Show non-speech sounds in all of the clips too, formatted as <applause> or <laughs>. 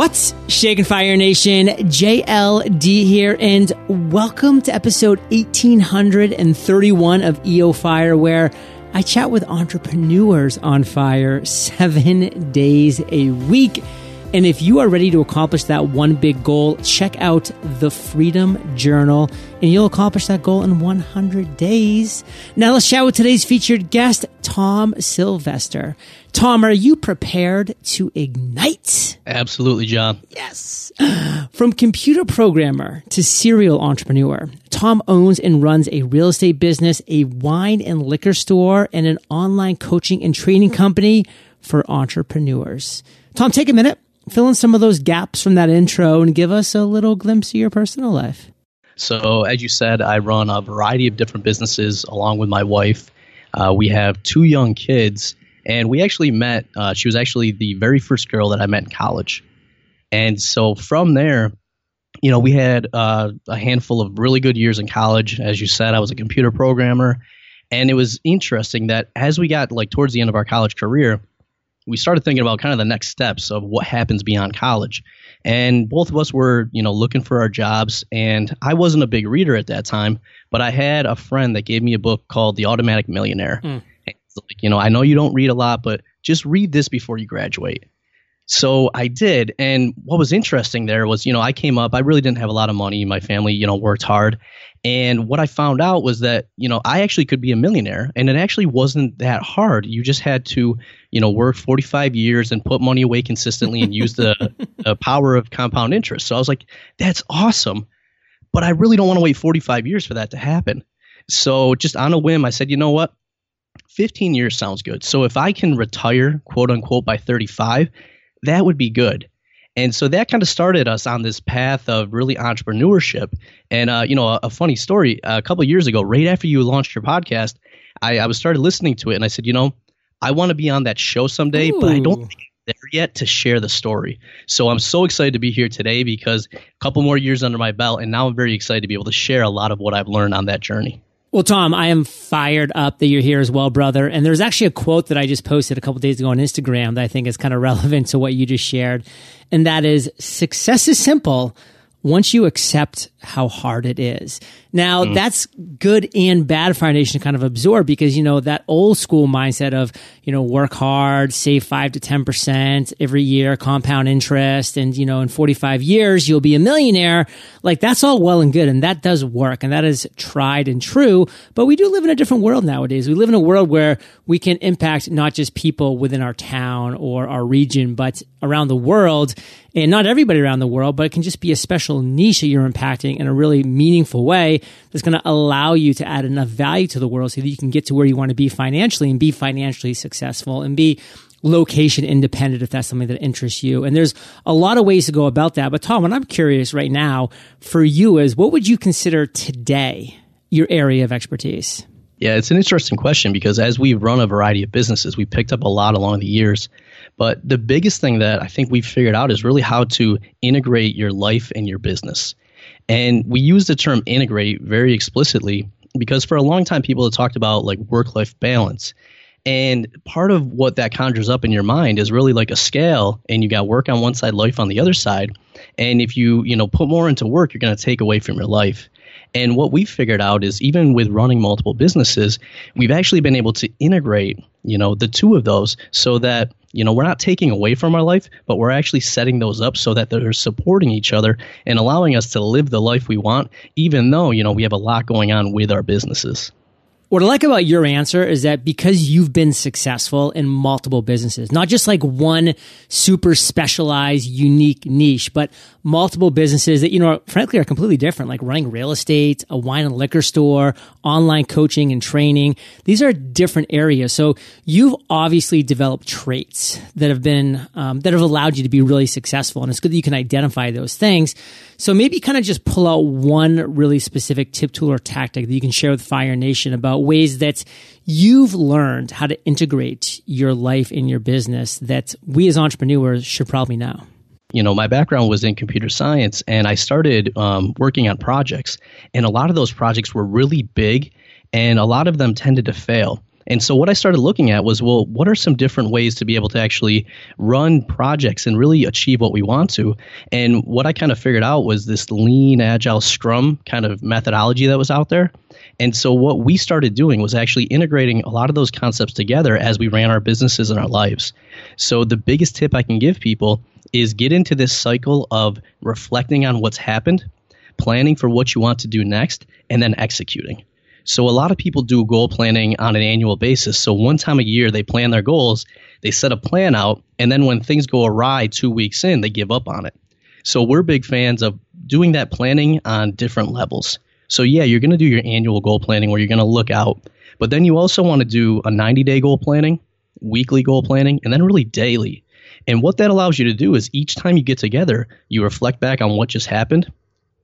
What's Shaking Fire Nation? JLD here, and welcome to episode 1831 of EO Fire, where I chat with entrepreneurs on fire seven days a week. And if you are ready to accomplish that one big goal, check out the Freedom Journal and you'll accomplish that goal in 100 days. Now let's chat with today's featured guest, Tom Sylvester. Tom, are you prepared to ignite? Absolutely, John. Yes. <gasps> From computer programmer to serial entrepreneur, Tom owns and runs a real estate business, a wine and liquor store, and an online coaching and training company for entrepreneurs. Tom, take a minute fill in some of those gaps from that intro and give us a little glimpse of your personal life. So, as you said, I run a variety of different businesses along with my wife. Uh, we have two young kids, and we actually met. Uh, she was actually the very first girl that I met in college. And so from there, you know, we had uh, a handful of really good years in college. As you said, I was a computer programmer. And it was interesting that as we got like towards the end of our college career, we started thinking about kind of the next steps of what happens beyond college. And both of us were, you know, looking for our jobs. And I wasn't a big reader at that time, but I had a friend that gave me a book called The Automatic Millionaire. Mm. Like, you know, I know you don't read a lot, but just read this before you graduate. So I did. And what was interesting there was, you know, I came up, I really didn't have a lot of money. My family, you know, worked hard. And what I found out was that, you know, I actually could be a millionaire and it actually wasn't that hard. You just had to, you know, work 45 years and put money away consistently and use the, <laughs> the power of compound interest. So I was like, that's awesome. But I really don't want to wait 45 years for that to happen. So just on a whim, I said, you know what? 15 years sounds good. So if I can retire, quote unquote, by 35, that would be good. And so that kind of started us on this path of really entrepreneurship. And uh, you know, a, a funny story: a couple years ago, right after you launched your podcast, I, I was started listening to it, and I said, you know, I want to be on that show someday, Ooh. but I don't think I'm there yet to share the story. So I'm so excited to be here today because a couple more years under my belt, and now I'm very excited to be able to share a lot of what I've learned on that journey. Well, Tom, I am fired up that you're here as well, brother. And there's actually a quote that I just posted a couple days ago on Instagram that I think is kind of <laughs> relevant to what you just shared. And that is success is simple once you accept how hard it is. Now mm. that's good and bad for our nation to kind of absorb because, you know, that old school mindset of, you know, work hard, save five to 10% every year, compound interest. And, you know, in 45 years, you'll be a millionaire. Like that's all well and good. And that does work. And that is tried and true. But we do live in a different world nowadays. We live in a world where we can impact not just people within our town or our region, but around the world and not everybody around the world, but it can just be a special niche that you're impacting in a really meaningful way that's going to allow you to add enough value to the world so that you can get to where you want to be financially and be financially successful and be location independent if that's something that interests you. And there's a lot of ways to go about that. But Tom, what I'm curious right now for you is what would you consider today your area of expertise? Yeah, it's an interesting question because as we've run a variety of businesses, we picked up a lot along the years. But the biggest thing that I think we've figured out is really how to integrate your life and your business. And we use the term integrate very explicitly because for a long time people have talked about like work life balance. And part of what that conjures up in your mind is really like a scale, and you got work on one side, life on the other side. And if you, you know, put more into work, you're going to take away from your life. And what we've figured out is even with running multiple businesses, we've actually been able to integrate, you know, the two of those so that, you know, we're not taking away from our life, but we're actually setting those up so that they're supporting each other and allowing us to live the life we want, even though, you know, we have a lot going on with our businesses. What I like about your answer is that because you've been successful in multiple businesses, not just like one super specialized, unique niche, but multiple businesses that, you know, frankly are completely different, like running real estate, a wine and liquor store, online coaching and training. These are different areas. So you've obviously developed traits that have been, um, that have allowed you to be really successful. And it's good that you can identify those things. So maybe kind of just pull out one really specific tip, tool, or tactic that you can share with Fire Nation about ways that you've learned how to integrate your life in your business that we as entrepreneurs should probably know you know, my background was in computer science, and I started um, working on projects. And a lot of those projects were really big, and a lot of them tended to fail. And so what I started looking at was, well, what are some different ways to be able to actually run projects and really achieve what we want to? And what I kind of figured out was this lean, agile, scrum kind of methodology that was out there. And so what we started doing was actually integrating a lot of those concepts together as we ran our businesses and our lives. So the biggest tip I can give people is get into this cycle of reflecting on what's happened, planning for what you want to do next, and then executing. So a lot of people do goal planning on an annual basis. So one time a year they plan their goals, they set a plan out, and then when things go awry 2 weeks in, they give up on it. So we're big fans of doing that planning on different levels. So yeah, you're going to do your annual goal planning where you're going to look out, but then you also want to do a 90-day goal planning, weekly goal planning, and then really daily. And what that allows you to do is each time you get together, you reflect back on what just happened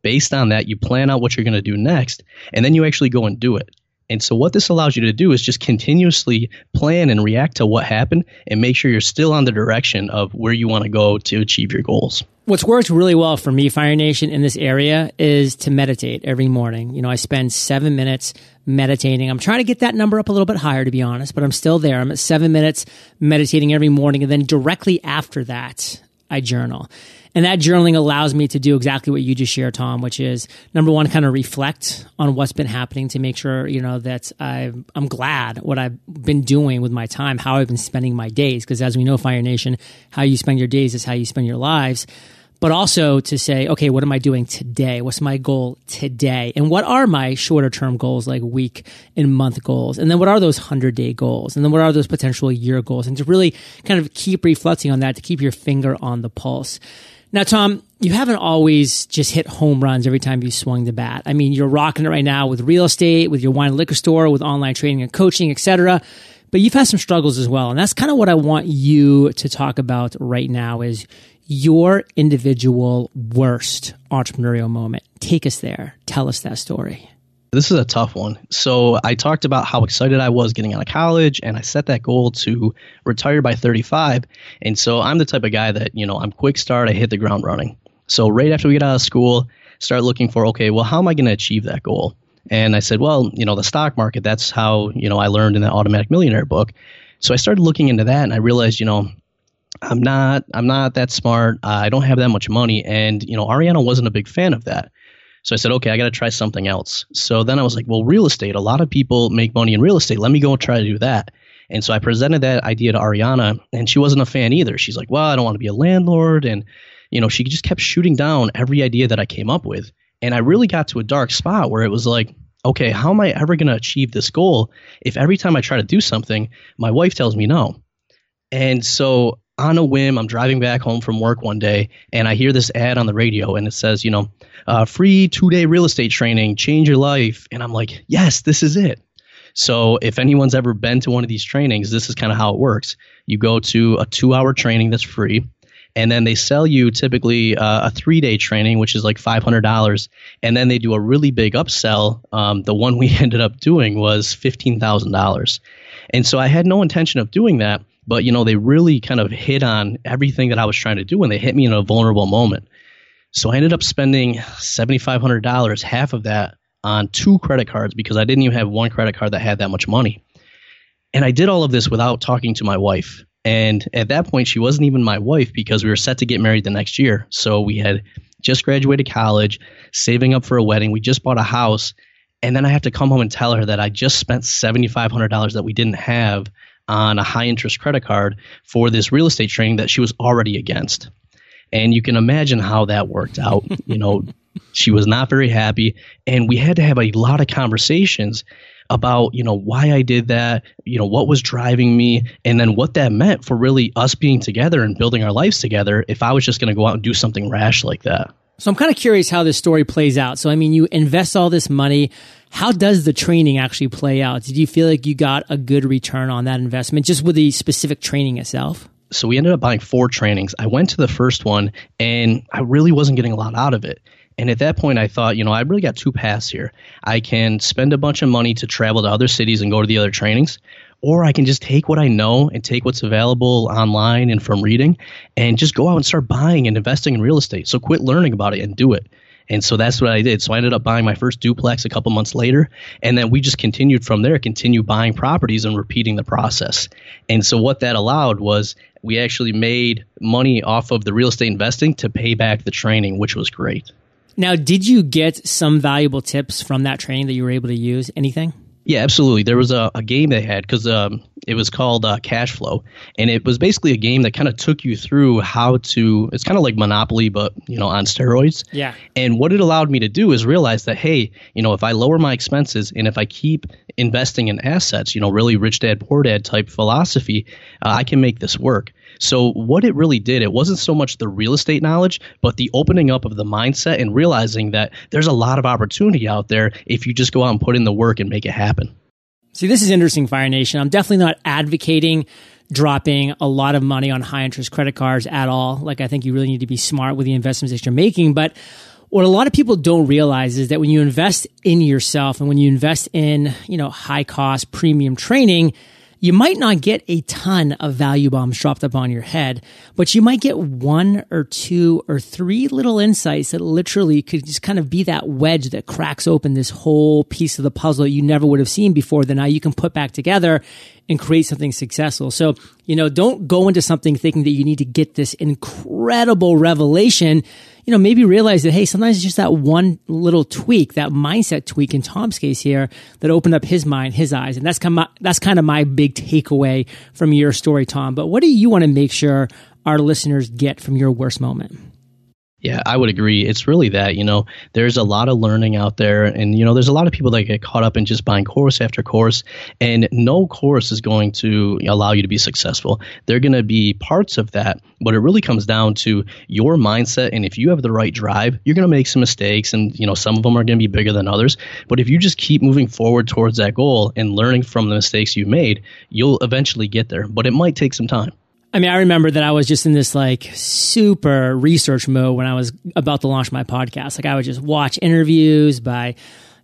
Based on that, you plan out what you're going to do next, and then you actually go and do it. And so, what this allows you to do is just continuously plan and react to what happened and make sure you're still on the direction of where you want to go to achieve your goals. What's worked really well for me, Fire Nation, in this area is to meditate every morning. You know, I spend seven minutes meditating. I'm trying to get that number up a little bit higher, to be honest, but I'm still there. I'm at seven minutes meditating every morning. And then directly after that, I journal. And that journaling allows me to do exactly what you just shared, Tom, which is number one, kind of reflect on what's been happening to make sure, you know, that i am glad what I've been doing with my time, how I've been spending my days. Because as we know, Fire Nation, how you spend your days is how you spend your lives but also to say, okay, what am I doing today? What's my goal today? And what are my shorter term goals, like week and month goals? And then what are those 100 day goals? And then what are those potential year goals? And to really kind of keep reflecting on that, to keep your finger on the pulse. Now, Tom, you haven't always just hit home runs every time you swung the bat. I mean, you're rocking it right now with real estate, with your wine and liquor store, with online training and coaching, etc. But you've had some struggles as well. And that's kind of what I want you to talk about right now is your individual worst entrepreneurial moment. Take us there. Tell us that story. This is a tough one. So, I talked about how excited I was getting out of college, and I set that goal to retire by 35. And so, I'm the type of guy that, you know, I'm quick start, I hit the ground running. So, right after we get out of school, start looking for, okay, well, how am I going to achieve that goal? And I said, well, you know, the stock market, that's how, you know, I learned in the Automatic Millionaire book. So, I started looking into that, and I realized, you know, I'm not I'm not that smart. Uh, I don't have that much money, and you know Ariana wasn't a big fan of that. So I said, okay, I got to try something else. So then I was like, well, real estate. A lot of people make money in real estate. Let me go try to do that. And so I presented that idea to Ariana, and she wasn't a fan either. She's like, well, I don't want to be a landlord, and you know, she just kept shooting down every idea that I came up with. And I really got to a dark spot where it was like, okay, how am I ever going to achieve this goal if every time I try to do something, my wife tells me no? And so on a whim, I'm driving back home from work one day and I hear this ad on the radio and it says, you know, uh, free two day real estate training, change your life. And I'm like, yes, this is it. So if anyone's ever been to one of these trainings, this is kind of how it works. You go to a two hour training that's free. And then they sell you typically uh, a three day training, which is like $500. And then they do a really big upsell. Um, the one we <laughs> ended up doing was $15,000. And so I had no intention of doing that but you know they really kind of hit on everything that I was trying to do and they hit me in a vulnerable moment. So I ended up spending $7500, half of that on two credit cards because I didn't even have one credit card that had that much money. And I did all of this without talking to my wife. And at that point she wasn't even my wife because we were set to get married the next year. So we had just graduated college, saving up for a wedding, we just bought a house, and then I have to come home and tell her that I just spent $7500 that we didn't have on a high interest credit card for this real estate training that she was already against. And you can imagine how that worked out. <laughs> you know, she was not very happy. And we had to have a lot of conversations about, you know, why I did that, you know, what was driving me, and then what that meant for really us being together and building our lives together if I was just going to go out and do something rash like that. So I'm kind of curious how this story plays out. So, I mean, you invest all this money. How does the training actually play out? Did you feel like you got a good return on that investment just with the specific training itself? So, we ended up buying four trainings. I went to the first one and I really wasn't getting a lot out of it. And at that point, I thought, you know, I really got two paths here. I can spend a bunch of money to travel to other cities and go to the other trainings, or I can just take what I know and take what's available online and from reading and just go out and start buying and investing in real estate. So quit learning about it and do it. And so that's what I did. So I ended up buying my first duplex a couple months later. And then we just continued from there, continue buying properties and repeating the process. And so what that allowed was we actually made money off of the real estate investing to pay back the training, which was great. Now, did you get some valuable tips from that training that you were able to use? Anything? Yeah, absolutely. There was a, a game they had because um, it was called uh, Cash Flow, and it was basically a game that kind of took you through how to. It's kind of like Monopoly, but you know, on steroids. Yeah. And what it allowed me to do is realize that hey, you know, if I lower my expenses and if I keep investing in assets, you know, really rich dad poor dad type philosophy, uh, I can make this work. So what it really did, it wasn't so much the real estate knowledge, but the opening up of the mindset and realizing that there's a lot of opportunity out there if you just go out and put in the work and make it happen. See, this is interesting, Fire Nation. I'm definitely not advocating dropping a lot of money on high interest credit cards at all. Like, I think you really need to be smart with the investments that you're making. But what a lot of people don't realize is that when you invest in yourself and when you invest in, you know, high cost premium training, you might not get a ton of value bombs dropped upon your head, but you might get one or two or three little insights that literally could just kind of be that wedge that cracks open this whole piece of the puzzle you never would have seen before that now you can put back together and create something successful. So, you know, don't go into something thinking that you need to get this incredible revelation. You know, maybe realize that, hey, sometimes it's just that one little tweak, that mindset tweak in Tom's case here that opened up his mind, his eyes. And that's kind of my, that's kind of my big takeaway from your story, Tom. But what do you want to make sure our listeners get from your worst moment? Yeah, I would agree. It's really that, you know, there's a lot of learning out there. And, you know, there's a lot of people that get caught up in just buying course after course. And no course is going to allow you to be successful. They're going to be parts of that. But it really comes down to your mindset. And if you have the right drive, you're going to make some mistakes. And, you know, some of them are going to be bigger than others. But if you just keep moving forward towards that goal and learning from the mistakes you made, you'll eventually get there. But it might take some time. I mean, I remember that I was just in this like super research mode when I was about to launch my podcast. Like I would just watch interviews by,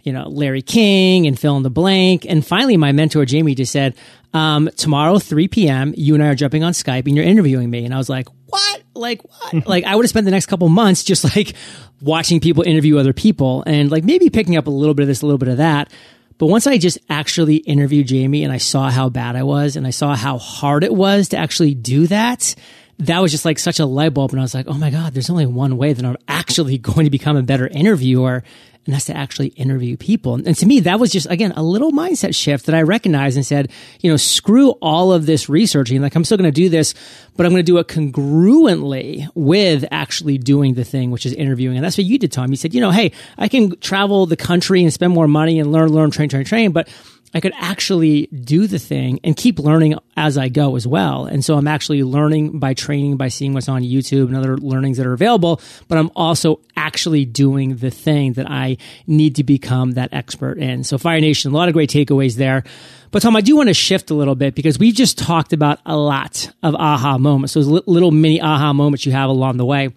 you know, Larry King and fill in the blank. And finally, my mentor, Jamie, just said, um, tomorrow, 3 p.m., you and I are jumping on Skype and you're interviewing me. And I was like, what? Like, what? <laughs> like, I would have spent the next couple months just like watching people interview other people and like maybe picking up a little bit of this, a little bit of that. But once I just actually interviewed Jamie and I saw how bad I was and I saw how hard it was to actually do that, that was just like such a light bulb. And I was like, oh my God, there's only one way that I'm actually <laughs> going to become a better interviewer and that's to actually interview people. And to me, that was just, again, a little mindset shift that I recognized and said, you know, screw all of this researching. Like, I'm still going to do this, but I'm going to do it congruently with actually doing the thing, which is interviewing. And that's what you did, Tom. You said, you know, hey, I can travel the country and spend more money and learn, learn, train, train, train, but I could actually do the thing and keep learning as I go as well. And so I'm actually learning by training, by seeing what's on YouTube and other learnings that are available, but I'm also actually doing the thing that I need to become that expert in. So Fire Nation, a lot of great takeaways there. But Tom, I do want to shift a little bit because we just talked about a lot of aha moments, those little mini aha moments you have along the way.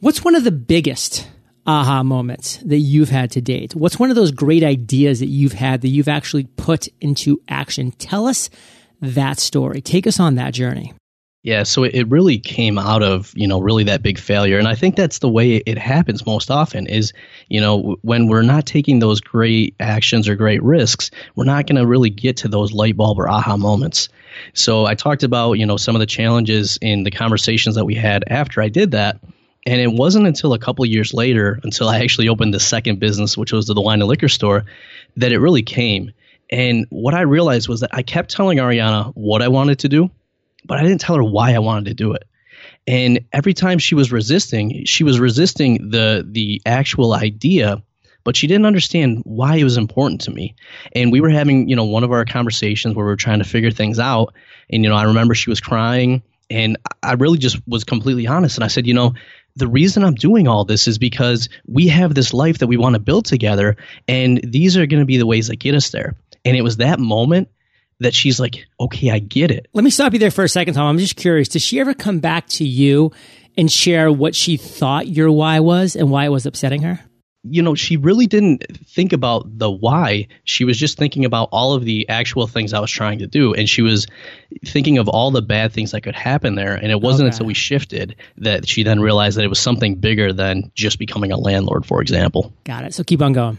What's one of the biggest aha moments that you've had to date? What's one of those great ideas that you've had that you've actually put into action? Tell us that story. Take us on that journey. Yeah, so it really came out of, you know, really that big failure. And I think that's the way it happens most often is, you know, when we're not taking those great actions or great risks, we're not going to really get to those light bulb or aha moments. So I talked about, you know, some of the challenges in the conversations that we had after I did that. And it wasn't until a couple years later, until I actually opened the second business, which was the wine and liquor store, that it really came. And what I realized was that I kept telling Ariana what I wanted to do, but I didn't tell her why I wanted to do it. And every time she was resisting, she was resisting the the actual idea, but she didn't understand why it was important to me. And we were having, you know, one of our conversations where we were trying to figure things out. And, you know, I remember she was crying and I really just was completely honest. And I said, you know, the reason I'm doing all this is because we have this life that we want to build together, and these are going to be the ways that get us there. And it was that moment that she's like, okay, I get it. Let me stop you there for a second, Tom. I'm just curious. Did she ever come back to you and share what she thought your why was and why it was upsetting her? You know, she really didn't think about the why. She was just thinking about all of the actual things I was trying to do. And she was thinking of all the bad things that could happen there. And it wasn't okay. until we shifted that she then realized that it was something bigger than just becoming a landlord, for example. Got it. So keep on going.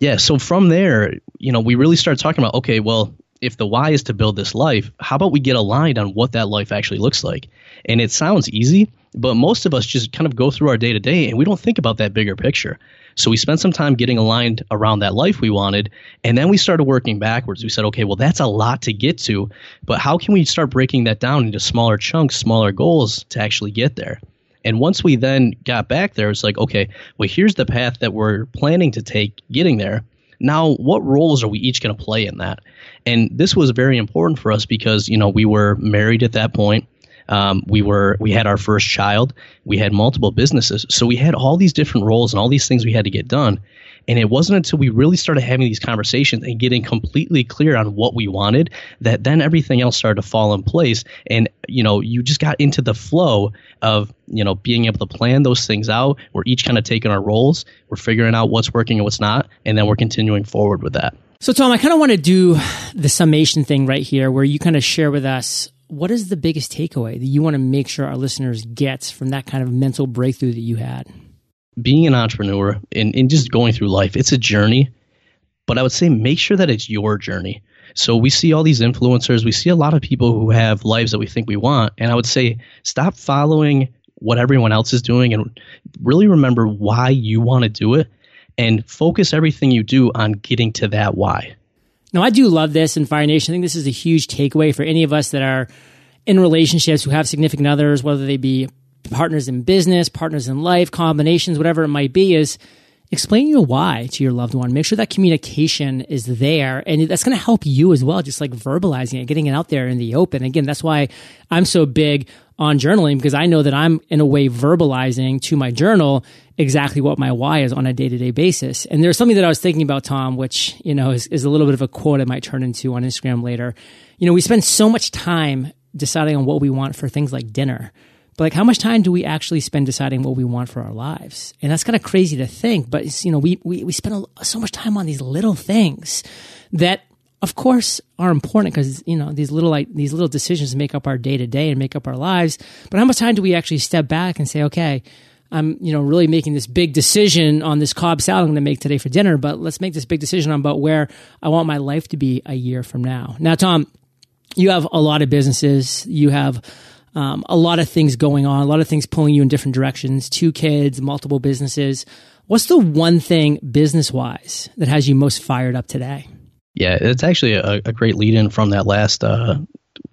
Yeah. So from there, you know, we really started talking about, okay, well, if the why is to build this life, how about we get aligned on what that life actually looks like? And it sounds easy, but most of us just kind of go through our day to day and we don't think about that bigger picture. So we spent some time getting aligned around that life we wanted. And then we started working backwards. We said, okay, well, that's a lot to get to, but how can we start breaking that down into smaller chunks, smaller goals to actually get there? And once we then got back there, it's like, okay, well, here's the path that we're planning to take getting there. Now, what roles are we each going to play in that? And this was very important for us because, you know, we were married at that point. Um, we were we had our first child. We had multiple businesses, so we had all these different roles and all these things we had to get done. And it wasn't until we really started having these conversations and getting completely clear on what we wanted that then everything else started to fall in place. And, you know, you just got into the flow of, you know, being able to plan those things out. We're each kind of taking our roles, we're figuring out what's working and what's not, and then we're continuing forward with that. So, Tom, I kind of want to do the summation thing right here where you kind of share with us what is the biggest takeaway that you want to make sure our listeners get from that kind of mental breakthrough that you had? Being an entrepreneur and, and just going through life, it's a journey, but I would say make sure that it's your journey. So we see all these influencers, we see a lot of people who have lives that we think we want, and I would say stop following what everyone else is doing and really remember why you want to do it and focus everything you do on getting to that why. Now, I do love this in Fire Nation. I think this is a huge takeaway for any of us that are in relationships who have significant others, whether they be partners in business, partners in life, combinations, whatever it might be, is explain your why to your loved one. Make sure that communication is there. And that's going to help you as well, just like verbalizing it, getting it out there in the open. Again, that's why I'm so big on journaling because I know that I'm in a way verbalizing to my journal exactly what my why is on a day to day basis. And there's something that I was thinking about, Tom, which, you know, is, is a little bit of a quote I might turn into on Instagram later. You know, we spend so much time deciding on what we want for things like dinner. But like, how much time do we actually spend deciding what we want for our lives? And that's kind of crazy to think, but you know, we, we, we spend a, so much time on these little things that of course are important because you know these little like these little decisions make up our day to day and make up our lives but how much time do we actually step back and say okay i'm you know really making this big decision on this cobb salad i'm going to make today for dinner but let's make this big decision about where i want my life to be a year from now. Now tom you have a lot of businesses. You have um, a lot of things going on a lot of things pulling you in different directions. Two kids multiple businesses. What's the one thing business wise that has you most fired up today? Yeah, it's actually a, a great lead in from that last uh,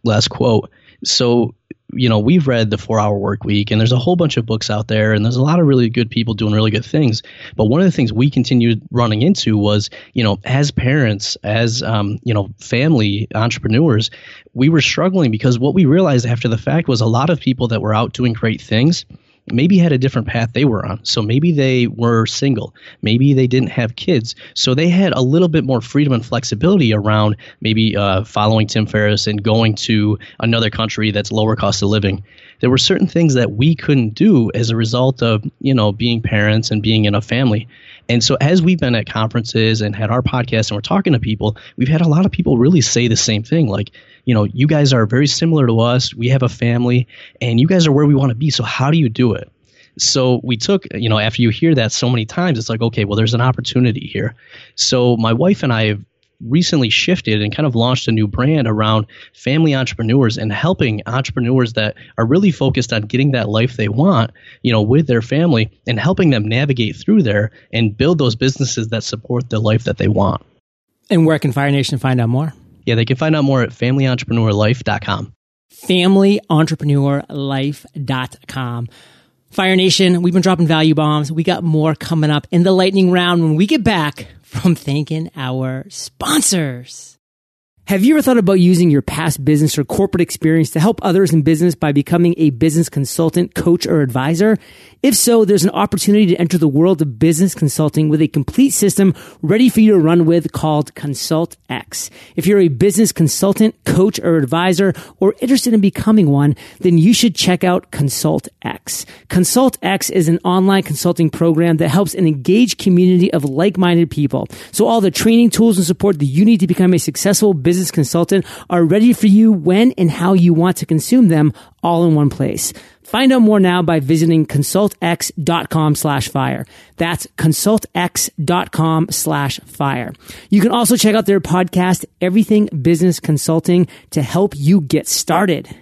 last quote. So, you know, we've read the Four Hour Work Week, and there's a whole bunch of books out there, and there's a lot of really good people doing really good things. But one of the things we continued running into was, you know, as parents, as um, you know, family entrepreneurs, we were struggling because what we realized after the fact was a lot of people that were out doing great things maybe had a different path they were on. So maybe they were single. Maybe they didn't have kids. So they had a little bit more freedom and flexibility around maybe uh, following Tim Ferriss and going to another country that's lower cost of living. There were certain things that we couldn't do as a result of, you know, being parents and being in a family. And so as we've been at conferences and had our podcast and we're talking to people, we've had a lot of people really say the same thing like, you know, you guys are very similar to us. We have a family and you guys are where we want to be. So how do you do it? So we took, you know, after you hear that so many times, it's like, okay, well, there's an opportunity here. So my wife and I have recently shifted and kind of launched a new brand around family entrepreneurs and helping entrepreneurs that are really focused on getting that life they want, you know, with their family and helping them navigate through there and build those businesses that support the life that they want. And where can Fire Nation find out more? Yeah, they can find out more at familyentrepreneur.life.com. Familyentrepreneur.life.com. Fire Nation, we've been dropping value bombs. We got more coming up in the lightning round when we get back from thanking our sponsors. Have you ever thought about using your past business or corporate experience to help others in business by becoming a business consultant, coach, or advisor? If so, there's an opportunity to enter the world of business consulting with a complete system ready for you to run with called Consult X. If you're a business consultant, coach, or advisor, or interested in becoming one, then you should check out Consult X. Consult X is an online consulting program that helps an engaged community of like-minded people. So all the training tools and support that you need to become a successful business consultant are ready for you when and how you want to consume them all in one place. Find out more now by visiting consultx.com slash fire. That's consultx.com slash fire. You can also check out their podcast, Everything Business Consulting, to help you get started.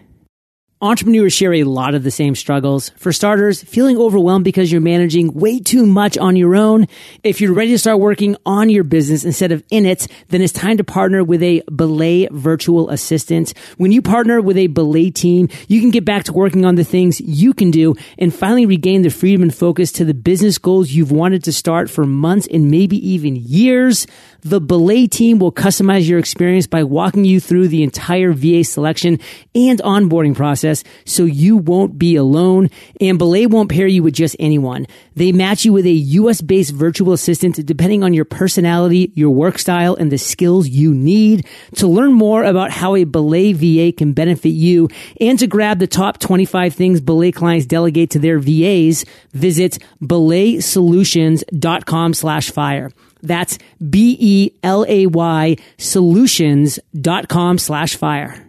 Entrepreneurs share a lot of the same struggles. For starters, feeling overwhelmed because you're managing way too much on your own. If you're ready to start working on your business instead of in it, then it's time to partner with a Belay virtual assistant. When you partner with a Belay team, you can get back to working on the things you can do and finally regain the freedom and focus to the business goals you've wanted to start for months and maybe even years. The Belay team will customize your experience by walking you through the entire VA selection and onboarding process so you won't be alone. And Belay won't pair you with just anyone. They match you with a US based virtual assistant depending on your personality, your work style, and the skills you need. To learn more about how a Belay VA can benefit you and to grab the top 25 things Belay clients delegate to their VAs, visit belaysolutions.com slash fire. That's B-E-L-A-Y solutions.com slash fire.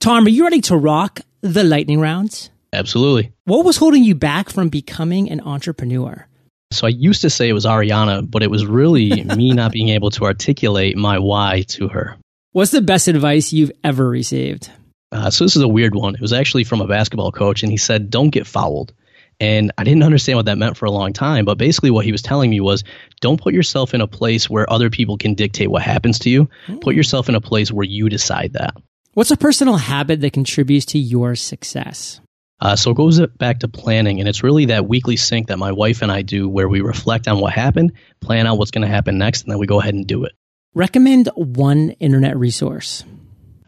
Tom, are you ready to rock the lightning rounds? Absolutely. What was holding you back from becoming an entrepreneur? So I used to say it was Ariana, but it was really <laughs> me not being able to articulate my why to her. What's the best advice you've ever received? Uh, so this is a weird one. It was actually from a basketball coach, and he said, "Don't get fouled." And I didn't <laughs> understand what that meant for a long time. But basically, what he was telling me was don't put yourself in a place where other people can dictate what happens to you. Put yourself in a place where you decide that. What's a personal habit that contributes to your success? Uh, so it goes back to planning, and it's really that weekly sync that my wife and I do where we reflect on what happened, plan out what's going to happen next, and then we go ahead and do it. Recommend one internet resource.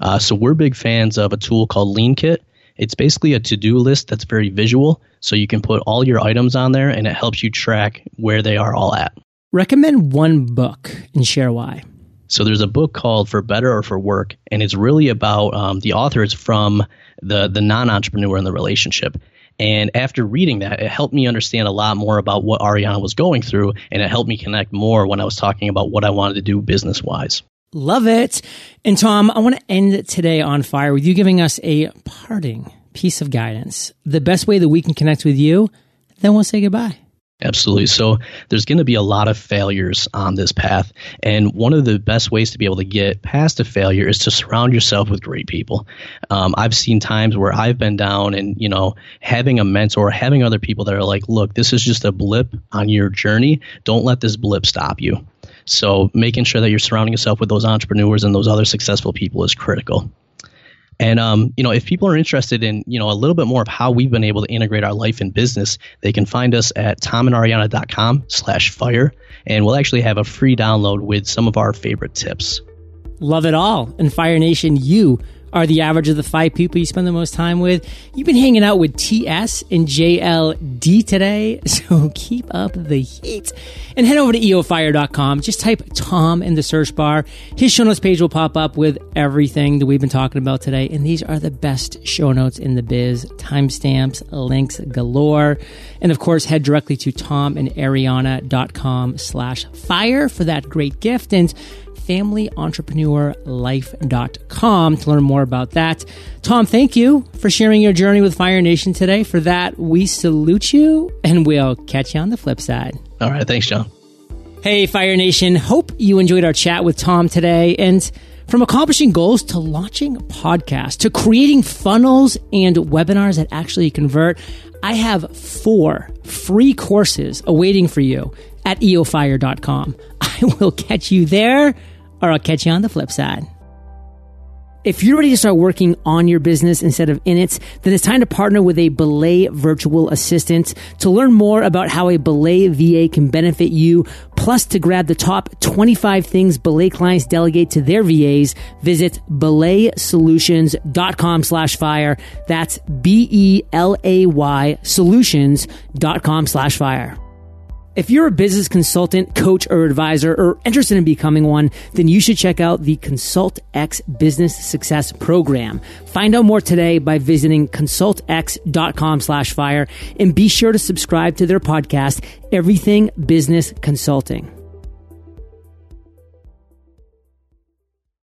Uh, so we're big fans of a tool called LeanKit. It's basically a to-do list that's very visual, so you can put all your items on there, and it helps you track where they are all at. Recommend one book and share why. So there's a book called For Better or For Work, and it's really about um, the author from the the non-entrepreneur in the relationship. And after reading that, it helped me understand a lot more about what Ariana was going through, and it helped me connect more when I was talking about what I wanted to do business wise. Love it. And Tom, I want to end today on fire with you giving us a parting piece of guidance. The best way that we can connect with you, then we'll say goodbye. Absolutely. So there's going to be a lot of failures on this path. And one of the best ways to be able to get past a failure is to surround yourself with great people. Um, I've seen times where I've been down and, you know, having a mentor, having other people that are like, look, this is just a blip on your journey. Don't let this blip stop you. So making sure that you're surrounding yourself with those entrepreneurs and those other successful people is critical. And um, you know, if people are interested in you know a little bit more of how we've been able to integrate our life and business, they can find us at tomandariana.com slash fire, and we'll actually have a free download with some of our favorite tips. Love it all. And Fire Nation, you are the average of the five people you spend the most time with. You've been hanging out with TS and JLD today, <laughs> so keep up the heat. And head over to eofire.com. Just type Tom in the search bar. His show notes page will pop up with everything that we've been talking about today. And these are the best show notes in the biz. Timestamps, links galore. And of course, head directly to tomandariana.com slash fire for that great gift. And familyentrepreneur.life.com to learn more about that. Tom, thank you for sharing your journey with Fire Nation today. For that, we salute you and we'll catch you on the flip side. All right. Thanks, John. Hey, Fire Nation. Hope you enjoyed our chat with Tom today. And from accomplishing goals to launching podcasts to creating funnels and webinars that actually convert, I have four free courses awaiting for you at eofire.com. <laughs> I will catch you there or I'll catch you on the flip side. If you're ready to start working on your business instead of in it, then it's time to partner with a Belay virtual assistant. To learn more about how a Belay VA can benefit you, plus to grab the top 25 things Belay clients delegate to their VAs, visit belaysolutions.com slash fire. That's B-E-L-A-Y solutions.com slash fire. If you're a business consultant, coach, or advisor, or interested in becoming one, then you should check out the Consult X Business Success Program. Find out more today by visiting consultx.com slash fire and be sure to subscribe to their podcast, Everything Business Consulting.